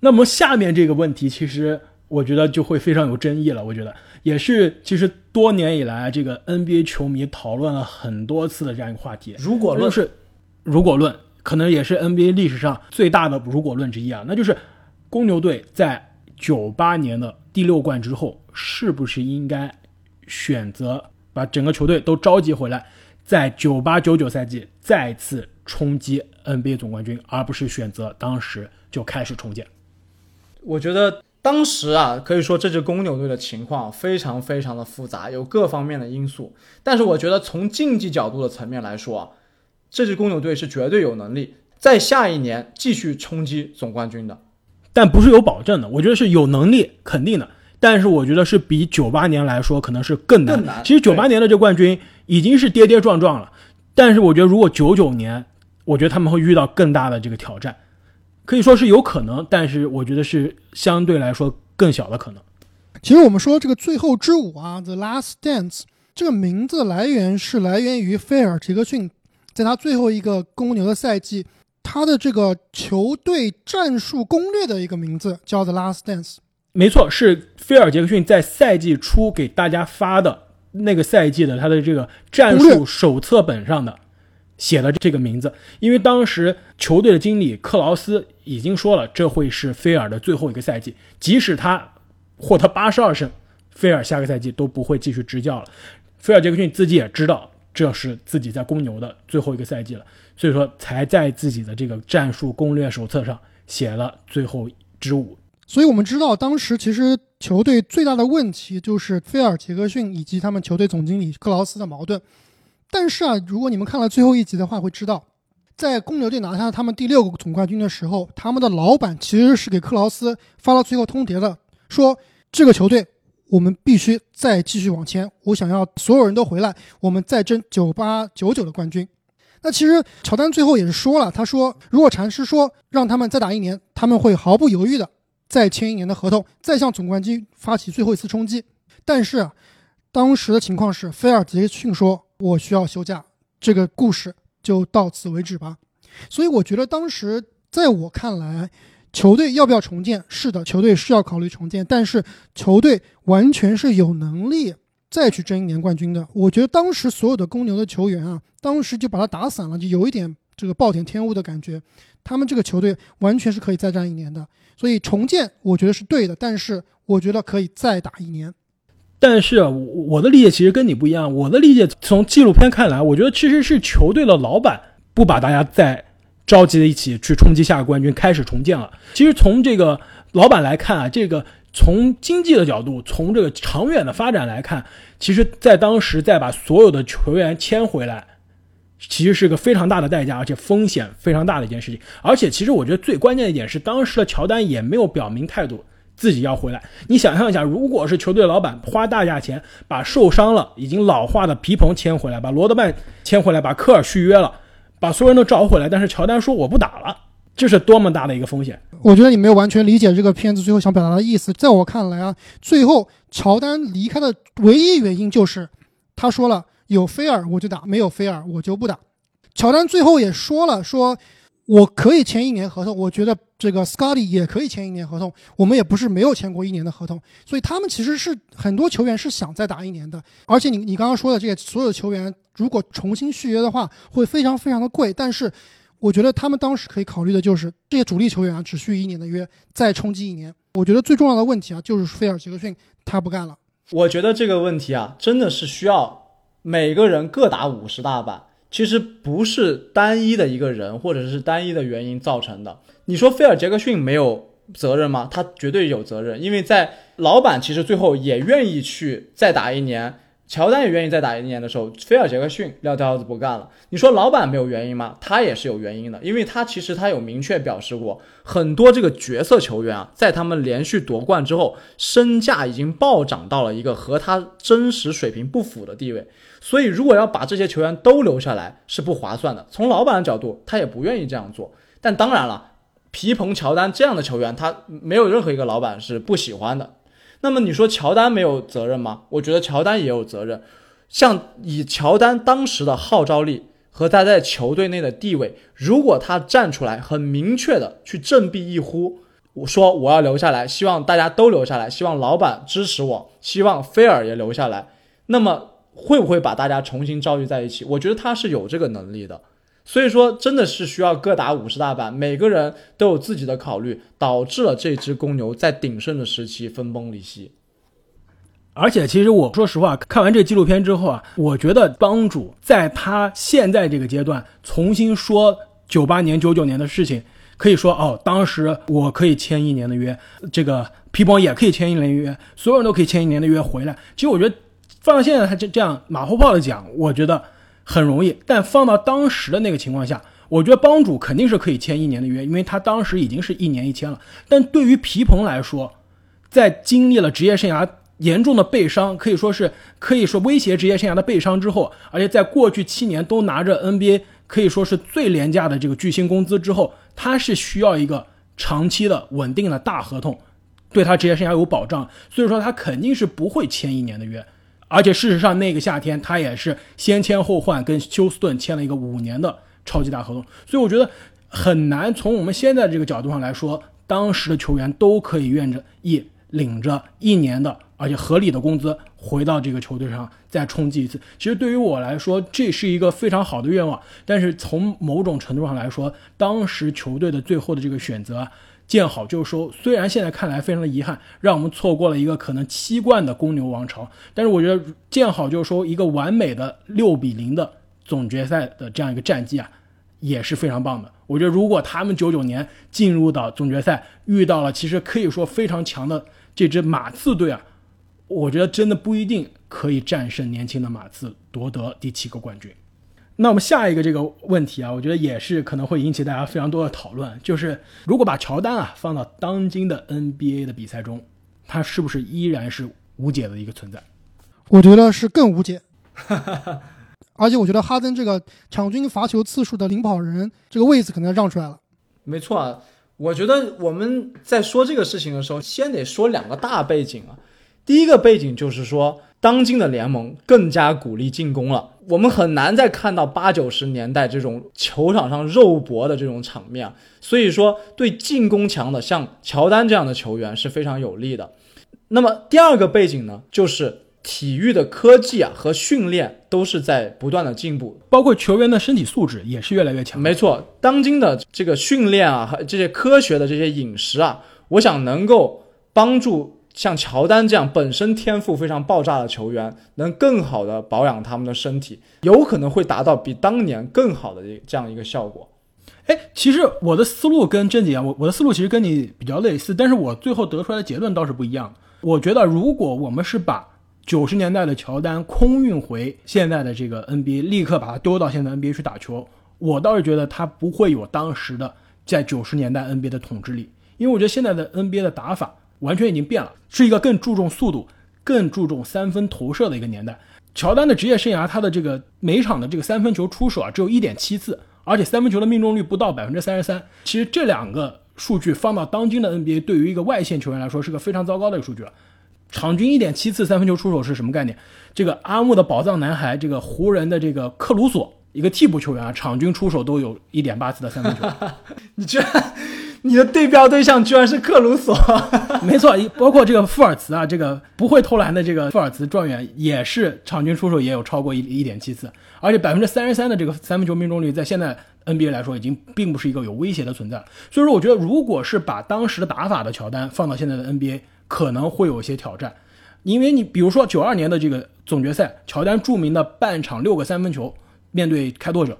那么下面这个问题，其实我觉得就会非常有争议了。我觉得也是，其实多年以来，这个 NBA 球迷讨论了很多次的这样一个话题。如果论是，如果论可能也是 NBA 历史上最大的如果论之一啊，那就是公牛队在九八年的第六冠之后，是不是应该选择把整个球队都召集回来，在九八九九赛季再次冲击 NBA 总冠军，而不是选择当时就开始重建。我觉得当时啊，可以说这支公牛队的情况非常非常的复杂，有各方面的因素。但是我觉得从竞技角度的层面来说啊，这支公牛队是绝对有能力在下一年继续冲击总冠军的。但不是有保证的，我觉得是有能力肯定的。但是我觉得是比九八年来说可能是更难。更难其实九八年的这冠军已经是跌跌撞撞了，但是我觉得如果九九年，我觉得他们会遇到更大的这个挑战。可以说是有可能，但是我觉得是相对来说更小的可能。其实我们说这个最后之舞啊，《The Last Dance》这个名字来源是来源于菲尔·杰克逊，在他最后一个公牛的赛季，他的这个球队战术攻略的一个名字叫《The Last Dance》。没错，是菲尔·杰克逊在赛季初给大家发的那个赛季的他的这个战术手册本上的写了这个名字，因为当时球队的经理克劳斯已经说了，这会是菲尔的最后一个赛季，即使他获得八十二胜，菲尔下个赛季都不会继续执教了。菲尔·杰克逊自己也知道这是自己在公牛的最后一个赛季了，所以说才在自己的这个战术攻略手册上写了最后之舞。所以我们知道，当时其实球队最大的问题就是菲尔·杰克逊以及他们球队总经理克劳斯的矛盾。但是啊，如果你们看了最后一集的话，会知道，在公牛队拿下他们第六个总冠军的时候，他们的老板其实是给克劳斯发了最后通牒的，说这个球队我们必须再继续往前，我想要所有人都回来，我们再争九八九九的冠军。那其实乔丹最后也是说了，他说如果禅师说让他们再打一年，他们会毫不犹豫的再签一年的合同，再向总冠军发起最后一次冲击。但是啊，当时的情况是，菲尔·杰克逊说：“我需要休假。”这个故事就到此为止吧。所以我觉得当时在我看来，球队要不要重建？是的，球队是要考虑重建，但是球队完全是有能力再去争一年冠军的。我觉得当时所有的公牛的球员啊，当时就把他打散了，就有一点这个暴殄天物的感觉。他们这个球队完全是可以再战一年的，所以重建我觉得是对的，但是我觉得可以再打一年。但是我我的理解其实跟你不一样，我的理解从纪录片看来，我觉得其实是球队的老板不把大家再召集在一起去冲击下个冠军，开始重建了。其实从这个老板来看啊，这个从经济的角度，从这个长远的发展来看，其实在当时再把所有的球员签回来，其实是个非常大的代价，而且风险非常大的一件事情。而且其实我觉得最关键的一点是，当时的乔丹也没有表明态度。自己要回来，你想象一下，如果是球队老板花大价钱把受伤了、已经老化的皮蓬签回来，把罗德曼签回来，把科尔续约了，把所有人都找回来，但是乔丹说我不打了，这是多么大的一个风险！我觉得你没有完全理解这个片子最后想表达的意思。在我看来啊，最后乔丹离开的唯一原因就是他说了有菲尔我就打，没有菲尔我就不打。乔丹最后也说了说。我可以签一年合同，我觉得这个 Scotty 也可以签一年合同。我们也不是没有签过一年的合同，所以他们其实是很多球员是想再打一年的。而且你你刚刚说的这些所有球员，如果重新续约的话，会非常非常的贵。但是我觉得他们当时可以考虑的就是这些主力球员啊，只续一年的约，再冲击一年。我觉得最重要的问题啊，就是菲尔·杰克逊他不干了。我觉得这个问题啊，真的是需要每个人各打五十大板。其实不是单一的一个人或者是单一的原因造成的。你说菲尔杰克逊没有责任吗？他绝对有责任，因为在老板其实最后也愿意去再打一年，乔丹也愿意再打一年的时候，菲尔杰克逊撂挑子不干了。你说老板没有原因吗？他也是有原因的，因为他其实他有明确表示过，很多这个角色球员啊，在他们连续夺冠之后，身价已经暴涨到了一个和他真实水平不符的地位。所以，如果要把这些球员都留下来是不划算的。从老板的角度，他也不愿意这样做。但当然了，皮蓬、乔丹这样的球员，他没有任何一个老板是不喜欢的。那么你说乔丹没有责任吗？我觉得乔丹也有责任。像以乔丹当时的号召力和他在球队内的地位，如果他站出来很明确的去振臂一呼，我说我要留下来，希望大家都留下来，希望老板支持我，希望菲尔也留下来，那么会不会把大家重新召集在一起？我觉得他是有这个能力的。所以说，真的是需要各打五十大板，每个人都有自己的考虑，导致了这只公牛在鼎盛的时期分崩离析。而且，其实我说实话，看完这纪录片之后啊，我觉得帮主在他现在这个阶段重新说九八年、九九年的事情，可以说哦，当时我可以签一年的约，这个皮蓬也可以签一年的约，所有人都可以签一年的约回来。其实我觉得放到现在他这这样马后炮的讲，我觉得。很容易，但放到当时的那个情况下，我觉得帮主肯定是可以签一年的约，因为他当时已经是一年一签了。但对于皮蓬来说，在经历了职业生涯严重的背伤，可以说是可以说威胁职业生涯的背伤之后，而且在过去七年都拿着 NBA 可以说是最廉价的这个巨星工资之后，他是需要一个长期的稳定的大合同，对他职业生涯有保障，所以说他肯定是不会签一年的约。而且事实上，那个夏天他也是先签后换，跟休斯顿签了一个五年的超级大合同。所以我觉得很难从我们现在这个角度上来说，当时的球员都可以愿着一领着一年的而且合理的工资回到这个球队上再冲击一次。其实对于我来说，这是一个非常好的愿望。但是从某种程度上来说，当时球队的最后的这个选择。见好就收，虽然现在看来非常的遗憾，让我们错过了一个可能七冠的公牛王朝，但是我觉得见好就收，一个完美的六比零的总决赛的这样一个战绩啊，也是非常棒的。我觉得如果他们九九年进入到总决赛，遇到了其实可以说非常强的这支马刺队啊，我觉得真的不一定可以战胜年轻的马刺，夺得第七个冠军。那我们下一个这个问题啊，我觉得也是可能会引起大家非常多的讨论，就是如果把乔丹啊放到当今的 NBA 的比赛中，他是不是依然是无解的一个存在？我觉得是更无解。而且我觉得哈登这个场均罚球次数的领跑人这个位置可能要让出来了。没错啊，我觉得我们在说这个事情的时候，先得说两个大背景啊。第一个背景就是说。当今的联盟更加鼓励进攻了，我们很难再看到八九十年代这种球场上肉搏的这种场面，所以说对进攻强的像乔丹这样的球员是非常有利的。那么第二个背景呢，就是体育的科技啊和训练都是在不断的进步，包括球员的身体素质也是越来越强。没错，当今的这个训练啊和这些科学的这些饮食啊，我想能够帮助。像乔丹这样本身天赋非常爆炸的球员，能更好的保养他们的身体，有可能会达到比当年更好的这样一个效果。哎，其实我的思路跟甄姐一样，我我的思路其实跟你比较类似，但是我最后得出来的结论倒是不一样。我觉得如果我们是把九十年代的乔丹空运回现在的这个 NBA，立刻把他丢到现在 NBA 去打球，我倒是觉得他不会有当时的在九十年代 NBA 的统治力，因为我觉得现在的 NBA 的打法。完全已经变了，是一个更注重速度、更注重三分投射的一个年代。乔丹的职业生涯，他的这个每场的这个三分球出手啊，只有一点七次，而且三分球的命中率不到百分之三十三。其实这两个数据放到当今的 NBA，对于一个外线球员来说，是个非常糟糕的一个数据了。场均一点七次三分球出手是什么概念？这个阿木的宝藏男孩，这个湖人的这个克鲁索，一个替补球员啊，场均出手都有一点八次的三分球。你居然！你的对标对象居然是克鲁索，没错，包括这个富尔茨啊，这个不会偷篮的这个富尔茨状元也是场均出手也有超过一一点七次，而且百分之三十三的这个三分球命中率，在现在 NBA 来说已经并不是一个有威胁的存在。所以说，我觉得如果是把当时的打法的乔丹放到现在的 NBA，可能会有些挑战，因为你比如说九二年的这个总决赛，乔丹著名的半场六个三分球，面对开拓者。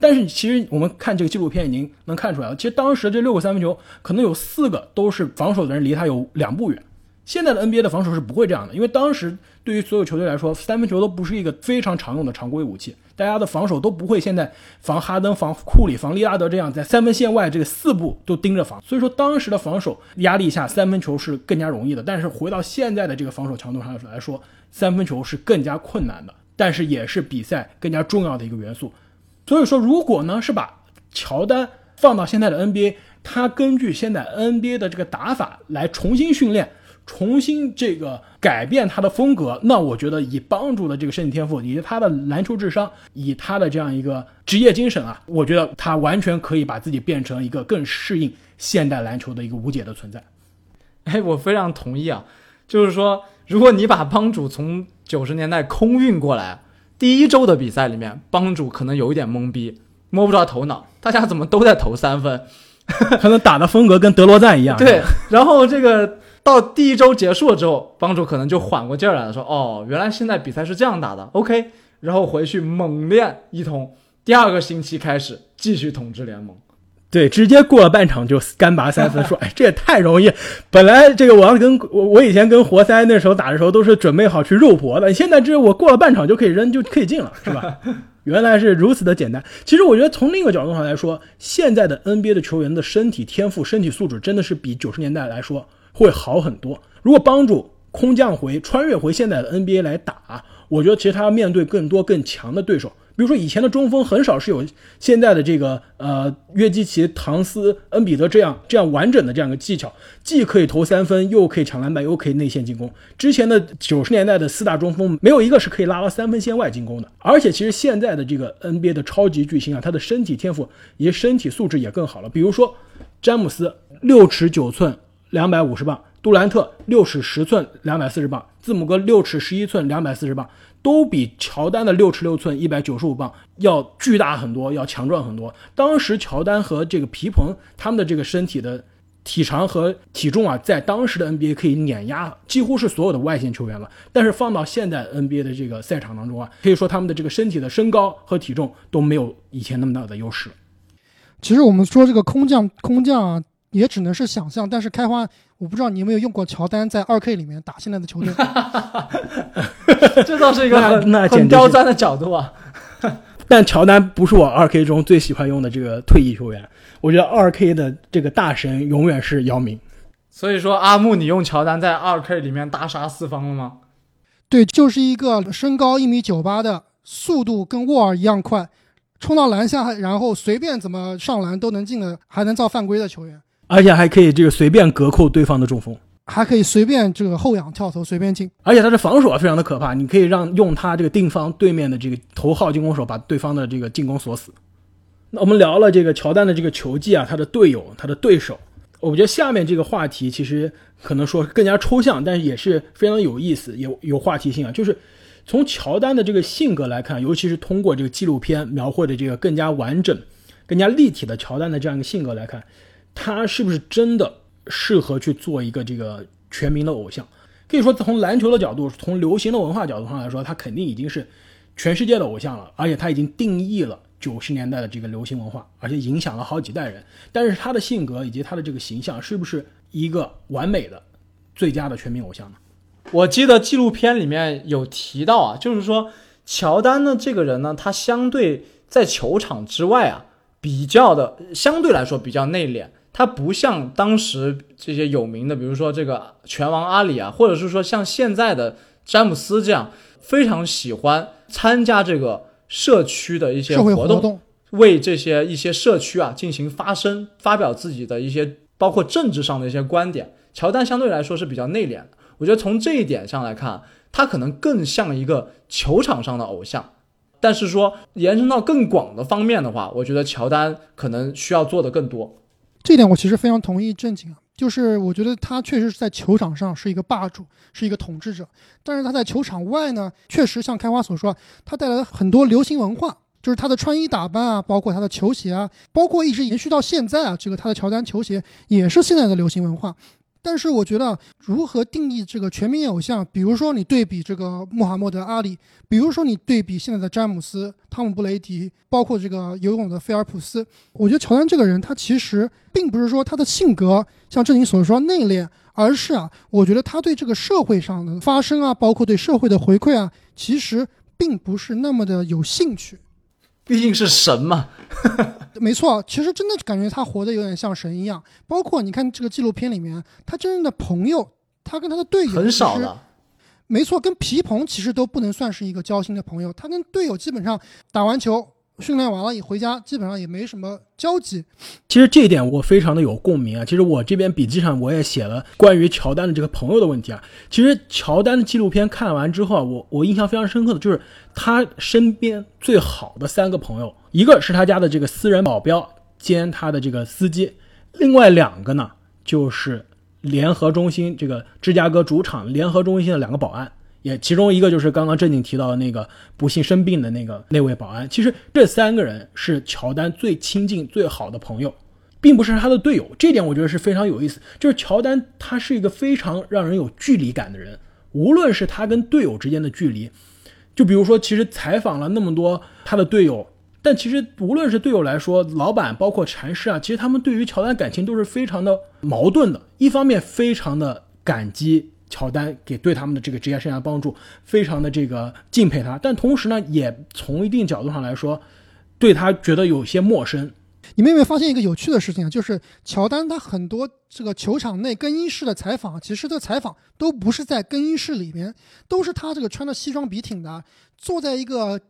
但是其实我们看这个纪录片已经能看出来了，其实当时这六个三分球可能有四个都是防守的人离他有两步远。现在的 NBA 的防守是不会这样的，因为当时对于所有球队来说，三分球都不是一个非常常用的常规武器，大家的防守都不会现在防哈登、防库里、防利拉德这样在三分线外这个四步都盯着防。所以说当时的防守压力下，三分球是更加容易的。但是回到现在的这个防守强度上来说，三分球是更加困难的，但是也是比赛更加重要的一个元素。所以说，如果呢是把乔丹放到现在的 NBA，他根据现在 NBA 的这个打法来重新训练、重新这个改变他的风格，那我觉得以帮助的这个身体天赋，以及他的篮球智商，以他的这样一个职业精神啊，我觉得他完全可以把自己变成一个更适应现代篮球的一个无解的存在。哎，我非常同意啊，就是说，如果你把帮主从九十年代空运过来，第一周的比赛里面，帮主可能有一点懵逼，摸不着头脑，大家怎么都在投三分？可能打的风格跟德罗赞一样。对，然后这个到第一周结束了之后，帮主可能就缓过劲儿来了，说：“哦，原来现在比赛是这样打的。”OK，然后回去猛练一通，第二个星期开始继续统治联盟。对，直接过了半场就干拔三分，说：“哎，这也太容易。本来这个我要跟我我以前跟活塞那时候打的时候都是准备好去肉搏的，现在这我过了半场就可以扔就可以进了，是吧？原来是如此的简单。其实我觉得从另一个角度上来说，现在的 NBA 的球员的身体天赋、身体素质真的是比九十年代来说会好很多。如果帮助空降回、穿越回现在的 NBA 来打，我觉得其实他要面对更多更强的对手。”比如说，以前的中锋很少是有现在的这个呃约基奇、唐斯、恩比德这样这样完整的这样一个技巧，既可以投三分，又可以抢篮板，又可以内线进攻。之前的九十年代的四大中锋，没有一个是可以拉到三分线外进攻的。而且，其实现在的这个 NBA 的超级巨星啊，他的身体天赋以及身体素质也更好了。比如说，詹姆斯六尺九寸，两百五十磅；杜兰特六尺十寸，两百四十磅；字母哥六尺十一寸，两百四十磅。都比乔丹的六尺六寸一百九十五磅要巨大很多，要强壮很多。当时乔丹和这个皮蓬他们的这个身体的体长和体重啊，在当时的 NBA 可以碾压几乎是所有的外线球员了。但是放到现在 NBA 的这个赛场当中啊，可以说他们的这个身体的身高和体重都没有以前那么大的优势。其实我们说这个空降，空降啊。也只能是想象，但是开花，我不知道你有没有用过乔丹在二 K 里面打现在的球队，这倒是一个很那很刁钻的角度啊。但乔丹不是我二 K 中最喜欢用的这个退役球员，我觉得二 K 的这个大神永远是姚明。所以说，阿木，你用乔丹在二 K 里面大杀四方了吗？对，就是一个身高一米九八的，速度跟沃尔一样快，冲到篮下，然后随便怎么上篮都能进的，还能造犯规的球员。而且还可以这个随便隔扣对方的中锋，还可以随便这个后仰跳投随便进，而且他的防守啊非常的可怕，你可以让用他这个定方对面的这个头号进攻手把对方的这个进攻锁死。那我们聊了这个乔丹的这个球技啊，他的队友，他的对手，我觉得下面这个话题其实可能说更加抽象，但是也是非常有意思，有有话题性啊。就是从乔丹的这个性格来看，尤其是通过这个纪录片描绘的这个更加完整、更加立体的乔丹的这样一个性格来看。他是不是真的适合去做一个这个全民的偶像？可以说，从篮球的角度，从流行的文化角度上来说，他肯定已经是全世界的偶像了，而且他已经定义了九十年代的这个流行文化，而且影响了好几代人。但是他的性格以及他的这个形象，是不是一个完美的、最佳的全民偶像呢？我记得纪录片里面有提到啊，就是说乔丹呢这个人呢，他相对在球场之外啊，比较的相对来说比较内敛。他不像当时这些有名的，比如说这个拳王阿里啊，或者是说像现在的詹姆斯这样，非常喜欢参加这个社区的一些活动，为这些一些社区啊进行发声，发表自己的一些包括政治上的一些观点。乔丹相对来说是比较内敛的，我觉得从这一点上来看，他可能更像一个球场上的偶像。但是说延伸到更广的方面的话，我觉得乔丹可能需要做的更多。这点我其实非常同意正经啊，就是我觉得他确实是在球场上是一个霸主，是一个统治者，但是他在球场外呢，确实像开花所说，他带来了很多流行文化，就是他的穿衣打扮啊，包括他的球鞋啊，包括一直延续到现在啊，这个他的乔丹球鞋也是现在的流行文化。但是我觉得，如何定义这个全民偶像？比如说你对比这个穆罕默德·阿里，比如说你对比现在的詹姆斯、汤姆·布雷迪，包括这个游泳的菲尔普斯，我觉得乔丹这个人，他其实并不是说他的性格像正经所说内敛，而是啊，我觉得他对这个社会上的发生啊，包括对社会的回馈啊，其实并不是那么的有兴趣。毕竟是神嘛，没错，其实真的感觉他活得有点像神一样。包括你看这个纪录片里面，他真正的朋友，他跟他的队友很少的。没错，跟皮蓬其实都不能算是一个交心的朋友。他跟队友基本上打完球，训练完了一回家，基本上也没什么交集。其实这一点我非常的有共鸣啊。其实我这边笔记上我也写了关于乔丹的这个朋友的问题啊。其实乔丹的纪录片看完之后啊，我我印象非常深刻的就是他身边最好的三个朋友，一个是他家的这个私人保镖兼他的这个司机，另外两个呢就是联合中心这个芝加哥主场联合中心的两个保安。也其中一个就是刚刚正经提到的那个不幸生病的那个那位保安。其实这三个人是乔丹最亲近、最好的朋友，并不是他的队友。这点我觉得是非常有意思。就是乔丹他是一个非常让人有距离感的人，无论是他跟队友之间的距离，就比如说，其实采访了那么多他的队友，但其实无论是队友来说，老板包括禅师啊，其实他们对于乔丹感情都是非常的矛盾的。一方面非常的感激。乔丹给对他们的这个职业生涯帮助，非常的这个敬佩他，但同时呢，也从一定角度上来说，对他觉得有些陌生。你们有没有发现一个有趣的事情啊？就是乔丹他很多这个球场内更衣室的采访，其实这个采访都不是在更衣室里面，都是他这个穿着西装笔挺的，坐在一个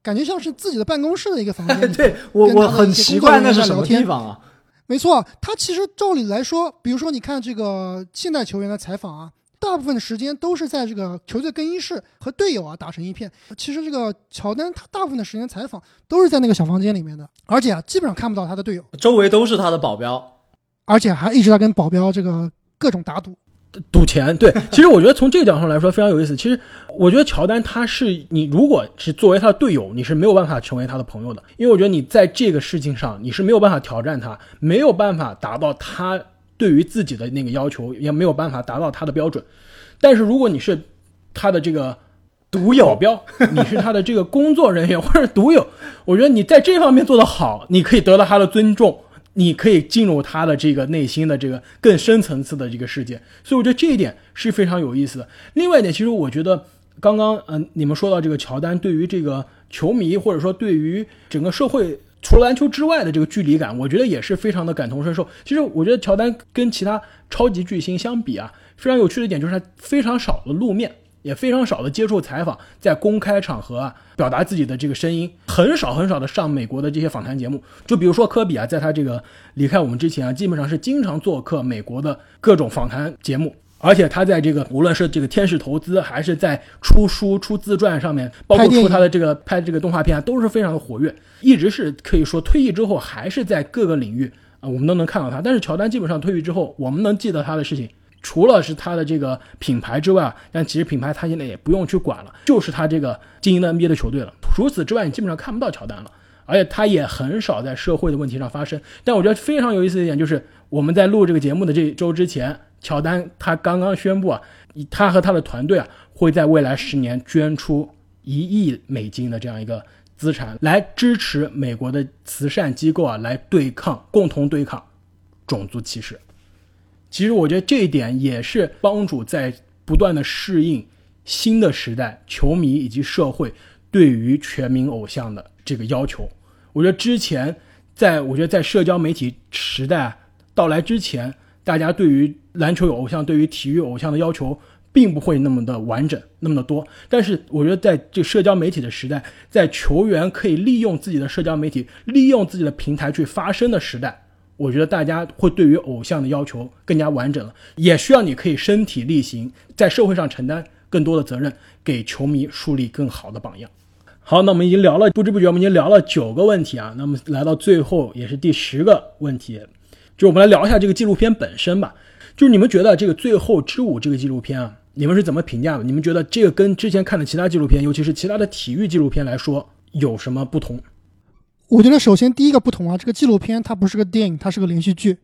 感觉像是自己的办公室的一个房间。对我我很奇怪那是什么地方啊？没错，他其实照理来说，比如说你看这个现代球员的采访啊。大部分的时间都是在这个球队更衣室和队友啊打成一片。其实这个乔丹他大部分的时间采访都是在那个小房间里面的，而且啊基本上看不到他的队友，周围都是他的保镖，而且还一直在跟保镖这个各种打赌，赌钱。对，其实我觉得从这个角度上来说非常有意思。其实我觉得乔丹他是你如果是作为他的队友，你是没有办法成为他的朋友的，因为我觉得你在这个事情上你是没有办法挑战他，没有办法达到他。对于自己的那个要求也没有办法达到他的标准，但是如果你是他的这个独有标，你是他的这个工作人员或者独有，我觉得你在这方面做得好，你可以得到他的尊重，你可以进入他的这个内心的这个更深层次的这个世界，所以我觉得这一点是非常有意思的。另外一点，其实我觉得刚刚嗯你们说到这个乔丹对于这个球迷或者说对于整个社会。除了篮球之外的这个距离感，我觉得也是非常的感同身受。其实我觉得乔丹跟其他超级巨星相比啊，非常有趣的一点就是他非常少的露面，也非常少的接受采访，在公开场合啊表达自己的这个声音，很少很少的上美国的这些访谈节目。就比如说科比啊，在他这个离开我们之前啊，基本上是经常做客美国的各种访谈节目。而且他在这个无论是这个天使投资，还是在出书、出自传上面，包括出他的这个拍这个动画片，都是非常的活跃，一直是可以说退役之后还是在各个领域啊，我们都能看到他。但是乔丹基本上退役之后，我们能记得他的事情，除了是他的这个品牌之外，但其实品牌他现在也不用去管了，就是他这个经营的 NBA 的球队了。除此之外，你基本上看不到乔丹了，而且他也很少在社会的问题上发声。但我觉得非常有意思的一点就是，我们在录这个节目的这周之前。乔丹他刚刚宣布啊，他和他的团队啊会在未来十年捐出一亿美金的这样一个资产，来支持美国的慈善机构啊，来对抗共同对抗种族歧视。其实我觉得这一点也是帮助在不断的适应新的时代，球迷以及社会对于全民偶像的这个要求。我觉得之前在我觉得在社交媒体时代到来之前。大家对于篮球有偶像，对于体育偶像的要求，并不会那么的完整，那么的多。但是，我觉得在这社交媒体的时代，在球员可以利用自己的社交媒体、利用自己的平台去发声的时代，我觉得大家会对于偶像的要求更加完整了，也需要你可以身体力行，在社会上承担更多的责任，给球迷树立更好的榜样。好，那我们已经聊了，不知不觉我们已经聊了九个问题啊，那么来到最后也是第十个问题。就我们来聊一下这个纪录片本身吧。就是你们觉得这个《最后之舞》这个纪录片啊，你们是怎么评价的？你们觉得这个跟之前看的其他纪录片，尤其是其他的体育纪录片来说，有什么不同？我觉得首先第一个不同啊，这个纪录片它不是个电影，它是个连续剧。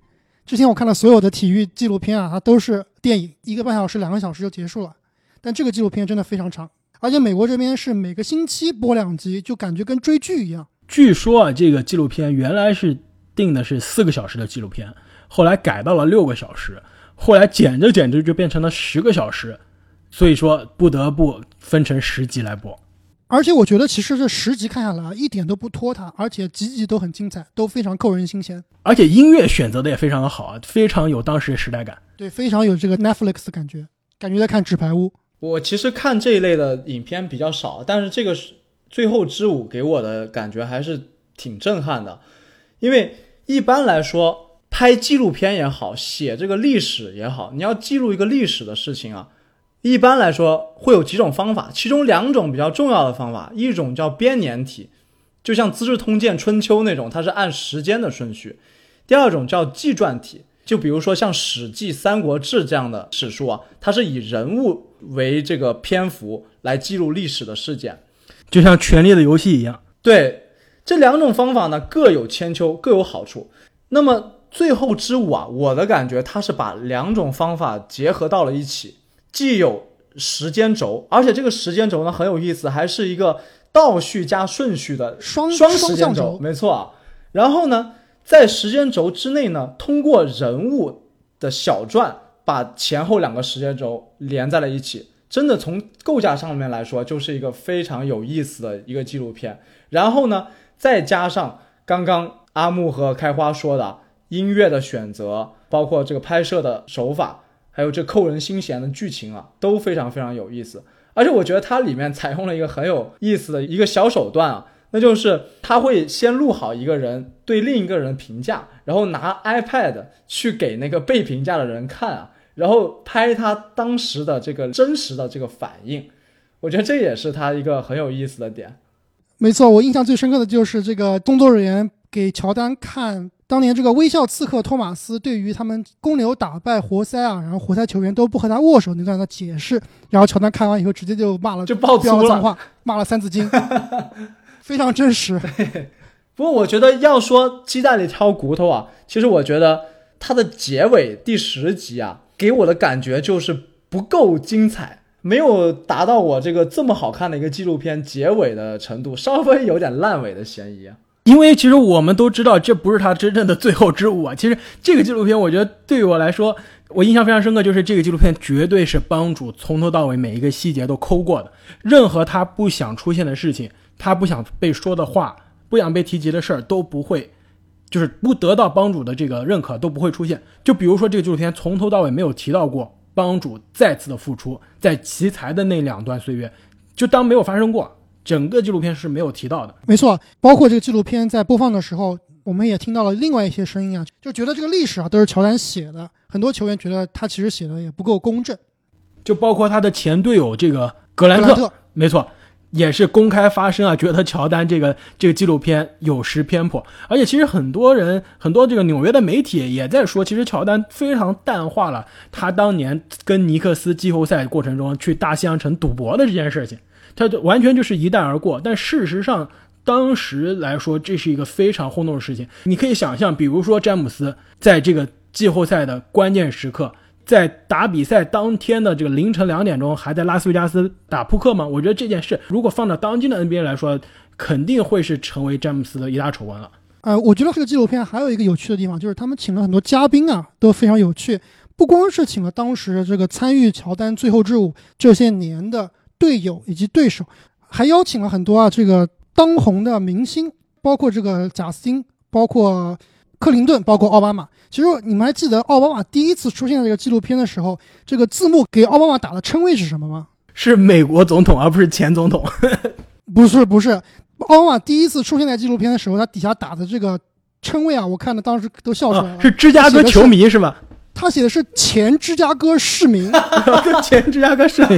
之前我看了所有的体育纪录片啊，它都是电影，一个半小时、两个小时就结束了。但这个纪录片真的非常长，而且美国这边是每个星期播两集，就感觉跟追剧一样。据说啊，这个纪录片原来是。定的是四个小时的纪录片，后来改到了六个小时，后来剪着剪着就变成了十个小时，所以说不得不分成十集来播。而且我觉得其实这十集看下来一点都不拖沓，而且集集都很精彩，都非常扣人心弦。而且音乐选择的也非常的好啊，非常有当时的时代感。对，非常有这个 Netflix 的感觉，感觉在看纸牌屋。我其实看这一类的影片比较少，但是这个是最后之舞给我的感觉还是。挺震撼的，因为一般来说拍纪录片也好，写这个历史也好，你要记录一个历史的事情啊，一般来说会有几种方法，其中两种比较重要的方法，一种叫编年体，就像《资治通鉴》《春秋》那种，它是按时间的顺序；第二种叫纪传体，就比如说像《史记》《三国志》这样的史书啊，它是以人物为这个篇幅来记录历史的事件。就像《权力的游戏》一样。对，这两种方法呢各有千秋，各有好处。那么《最后之舞》啊，我的感觉它是把两种方法结合到了一起，既有时间轴，而且这个时间轴呢很有意思，还是一个倒序加顺序的双双时间向轴，没错啊。然后呢，在时间轴之内呢，通过人物的小传，把前后两个时间轴连在了一起。真的从构架上面来说，就是一个非常有意思的一个纪录片。然后呢，再加上刚刚阿木和开花说的音乐的选择，包括这个拍摄的手法，还有这扣人心弦的剧情啊，都非常非常有意思。而且我觉得它里面采用了一个很有意思的一个小手段啊，那就是他会先录好一个人对另一个人评价，然后拿 iPad 去给那个被评价的人看啊。然后拍他当时的这个真实的这个反应，我觉得这也是他一个很有意思的点。没错，我印象最深刻的就是这个工作人员给乔丹看当年这个微笑刺客托马斯对于他们公牛打败活塞啊，然后活塞球员都不和他握手那段的解释，然后乔丹看完以后直接就骂了，就爆粗了脏话，骂了三字经，非常真实。不过我觉得要说鸡蛋里挑骨头啊，其实我觉得它的结尾第十集啊。给我的感觉就是不够精彩，没有达到我这个这么好看的一个纪录片结尾的程度，稍微有点烂尾的嫌疑啊。因为其实我们都知道，这不是他真正的最后之舞啊。其实这个纪录片，我觉得对于我来说，我印象非常深刻，就是这个纪录片绝对是帮主从头到尾每一个细节都抠过的，任何他不想出现的事情，他不想被说的话，不想被提及的事儿都不会。就是不得到帮主的这个认可都不会出现。就比如说这个纪录片从头到尾没有提到过帮主再次的复出，在奇才的那两段岁月，就当没有发生过。整个纪录片是没有提到的。没错，包括这个纪录片在播放的时候，我们也听到了另外一些声音啊，就觉得这个历史啊都是乔丹写的。很多球员觉得他其实写的也不够公正。就包括他的前队友这个格兰特，没错。也是公开发声啊，觉得乔丹这个 这个纪录片有失偏颇，而且其实很多人很多这个纽约的媒体也在说，其实乔丹非常淡化了他当年跟尼克斯季后赛过程中去大西洋城赌博的这件事情，他完全就是一带而过。但事实上，当时来说这是一个非常轰动的事情。你可以想象，比如说詹姆斯在这个季后赛的关键时刻。在打比赛当天的这个凌晨两点钟，还在拉斯维加斯打扑克吗？我觉得这件事如果放到当今的 NBA 来说，肯定会是成为詹姆斯的一大丑闻了。呃，我觉得这个纪录片还有一个有趣的地方，就是他们请了很多嘉宾啊，都非常有趣。不光是请了当时这个参与乔丹最后之舞这些年的队友以及对手，还邀请了很多啊这个当红的明星，包括这个贾斯汀，包括。克林顿，包括奥巴马。其实你们还记得奥巴马第一次出现在这个纪录片的时候，这个字幕给奥巴马打的称谓是什么吗？是美国总统，而不是前总统。不是，不是。奥巴马第一次出现在纪录片的时候，他底下打的这个称谓啊，我看的当时都笑出来了。是芝加哥球迷是吧？他写的是前芝加哥市民。前芝加哥市民。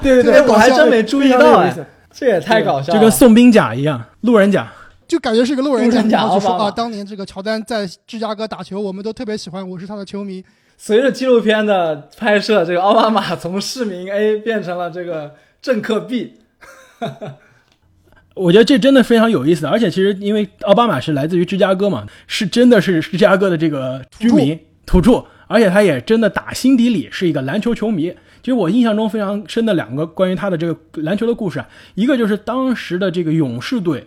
对对对，我还真没注意到哎，这也太搞笑了，就跟送兵甲一样，路人甲。就感觉是个路人甲，就说啊，当年这个乔丹在芝加哥打球，我们都特别喜欢，我是他的球迷。随着纪录片的拍摄，这个奥巴马从市民 A 变成了这个政客 B。我觉得这真的非常有意思，而且其实因为奥巴马是来自于芝加哥嘛，是真的是芝加哥的这个居民土著，而且他也真的打心底里是一个篮球球迷。其实我印象中非常深的两个关于他的这个篮球的故事啊，一个就是当时的这个勇士队。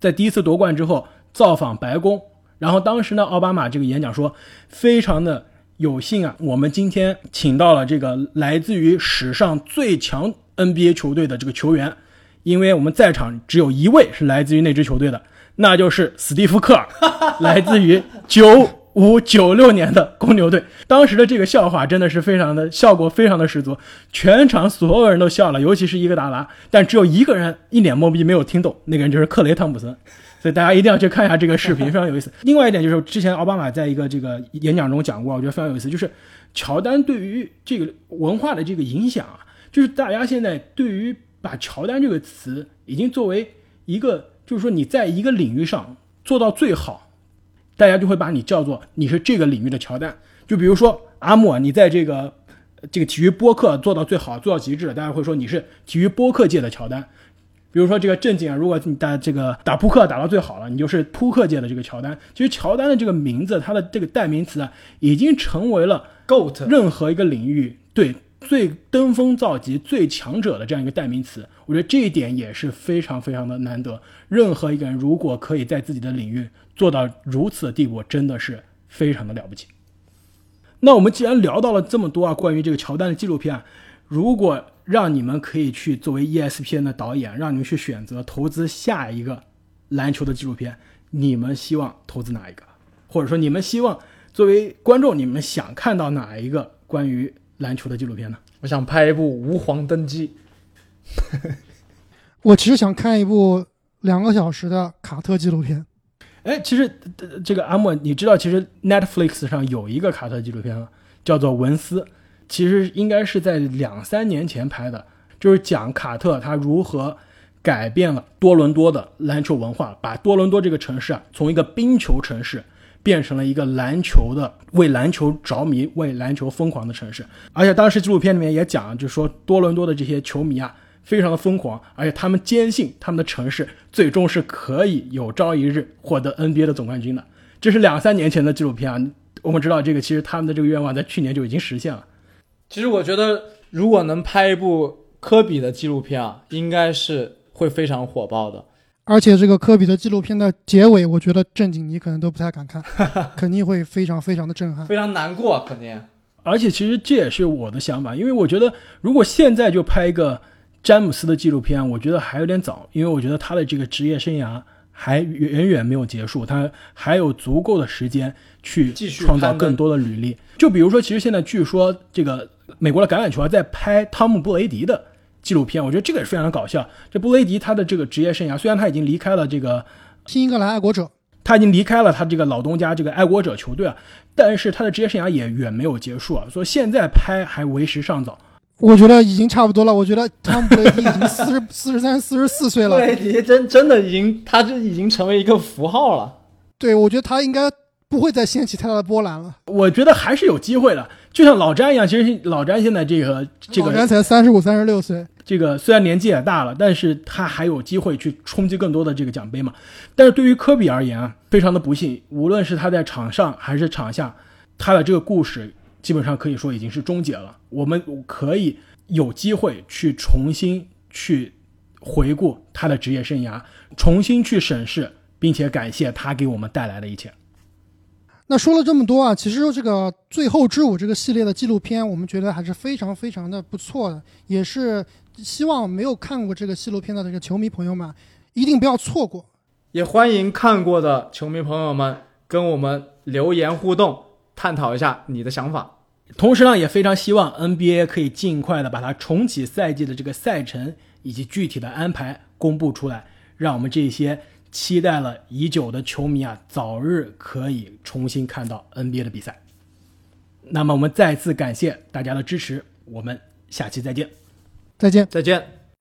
在第一次夺冠之后造访白宫，然后当时呢，奥巴马这个演讲说，非常的有幸啊，我们今天请到了这个来自于史上最强 NBA 球队的这个球员，因为我们在场只有一位是来自于那支球队的，那就是史蒂夫·科尔，来自于九。五九六年的公牛队，当时的这个笑话真的是非常的效果非常的十足，全场所有人都笑了，尤其是伊戈达拉，但只有一个人一脸懵逼没有听懂，那个人就是克雷汤普森。所以大家一定要去看一下这个视频，非常有意思。另外一点就是，之前奥巴马在一个这个演讲中讲过，我觉得非常有意思，就是乔丹对于这个文化的这个影响啊，就是大家现在对于把乔丹这个词已经作为一个，就是说你在一个领域上做到最好，大家就会把你叫做你是这个领域的乔丹。就比如说阿莫，你在这个这个体育播客做到最好，做到极致，大家会说你是体育播客界的乔丹。比如说这个正经啊，如果你打这个打扑克打到最好了，你就是扑克界的这个乔丹。其实乔丹的这个名字，它的这个代名词啊，已经成为了 GOAT 任何一个领域对最登峰造极、最强者的这样一个代名词。我觉得这一点也是非常非常的难得。任何一个人如果可以在自己的领域做到如此的地步，真的是非常的了不起。那我们既然聊到了这么多啊，关于这个乔丹的纪录片啊，如果让你们可以去作为 ESPN 的导演，让你们去选择投资下一个篮球的纪录片，你们希望投资哪一个？或者说你们希望作为观众，你们想看到哪一个关于篮球的纪录片呢？我想拍一部《吾皇登基》。我其实想看一部两个小时的卡特纪录片。哎，其实这个阿莫，你知道其实 Netflix 上有一个卡特纪录片吗？叫做《文斯》，其实应该是在两三年前拍的，就是讲卡特他如何改变了多伦多的篮球文化，把多伦多这个城市啊，从一个冰球城市变成了一个篮球的为篮球着迷、为篮球疯狂的城市。而且当时纪录片里面也讲，就说多伦多的这些球迷啊，非常的疯狂，而且他们坚信他们的城市最终是可以有朝一日获得 NBA 的总冠军的。这是两三年前的纪录片啊，我们知道这个其实他们的这个愿望在去年就已经实现了。其实我觉得，如果能拍一部科比的纪录片啊，应该是会非常火爆的。而且这个科比的纪录片的结尾，我觉得正经你可能都不太敢看，肯定会非常非常的震撼。非常难过，肯定。而且其实这也是我的想法，因为我觉得如果现在就拍一个詹姆斯的纪录片，我觉得还有点早，因为我觉得他的这个职业生涯还远远没有结束，他还有足够的时间去继续创造更多的履历。就比如说，其实现在据说这个美国的橄榄球啊在拍汤姆·布雷迪的纪录片，我觉得这个也是非常的搞笑。这布雷迪他的这个职业生涯，虽然他已经离开了这个新英格兰爱国者，他已经离开了他这个老东家这个爱国者球队啊，但是他的职业生涯也远没有结束啊，所以现在拍还为时尚早。我觉得已经差不多了。我觉得汤姆布雷迪已经四十 四十三、四十四岁了。布雷迪真真的已经，他这已经成为一个符号了。对，我觉得他应该不会再掀起太大的波澜了。我觉得还是有机会的，就像老詹一样，其实老詹现在这个这个老詹才三十五、三十六岁，这个虽然年纪也大了，但是他还有机会去冲击更多的这个奖杯嘛。但是对于科比而言啊，非常的不幸，无论是他在场上还是场下，他的这个故事基本上可以说已经是终结了。我们可以有机会去重新去回顾他的职业生涯，重新去审视，并且感谢他给我们带来的一切。那说了这么多啊，其实这个《最后之舞》这个系列的纪录片，我们觉得还是非常非常的不错的，也是希望没有看过这个纪录片的这个球迷朋友们一定不要错过。也欢迎看过的球迷朋友们跟我们留言互动，探讨一下你的想法。同时呢，也非常希望 NBA 可以尽快的把它重启赛季的这个赛程以及具体的安排公布出来，让我们这些期待了已久的球迷啊，早日可以重新看到 NBA 的比赛。那么我们再次感谢大家的支持，我们下期再见。再见。再见。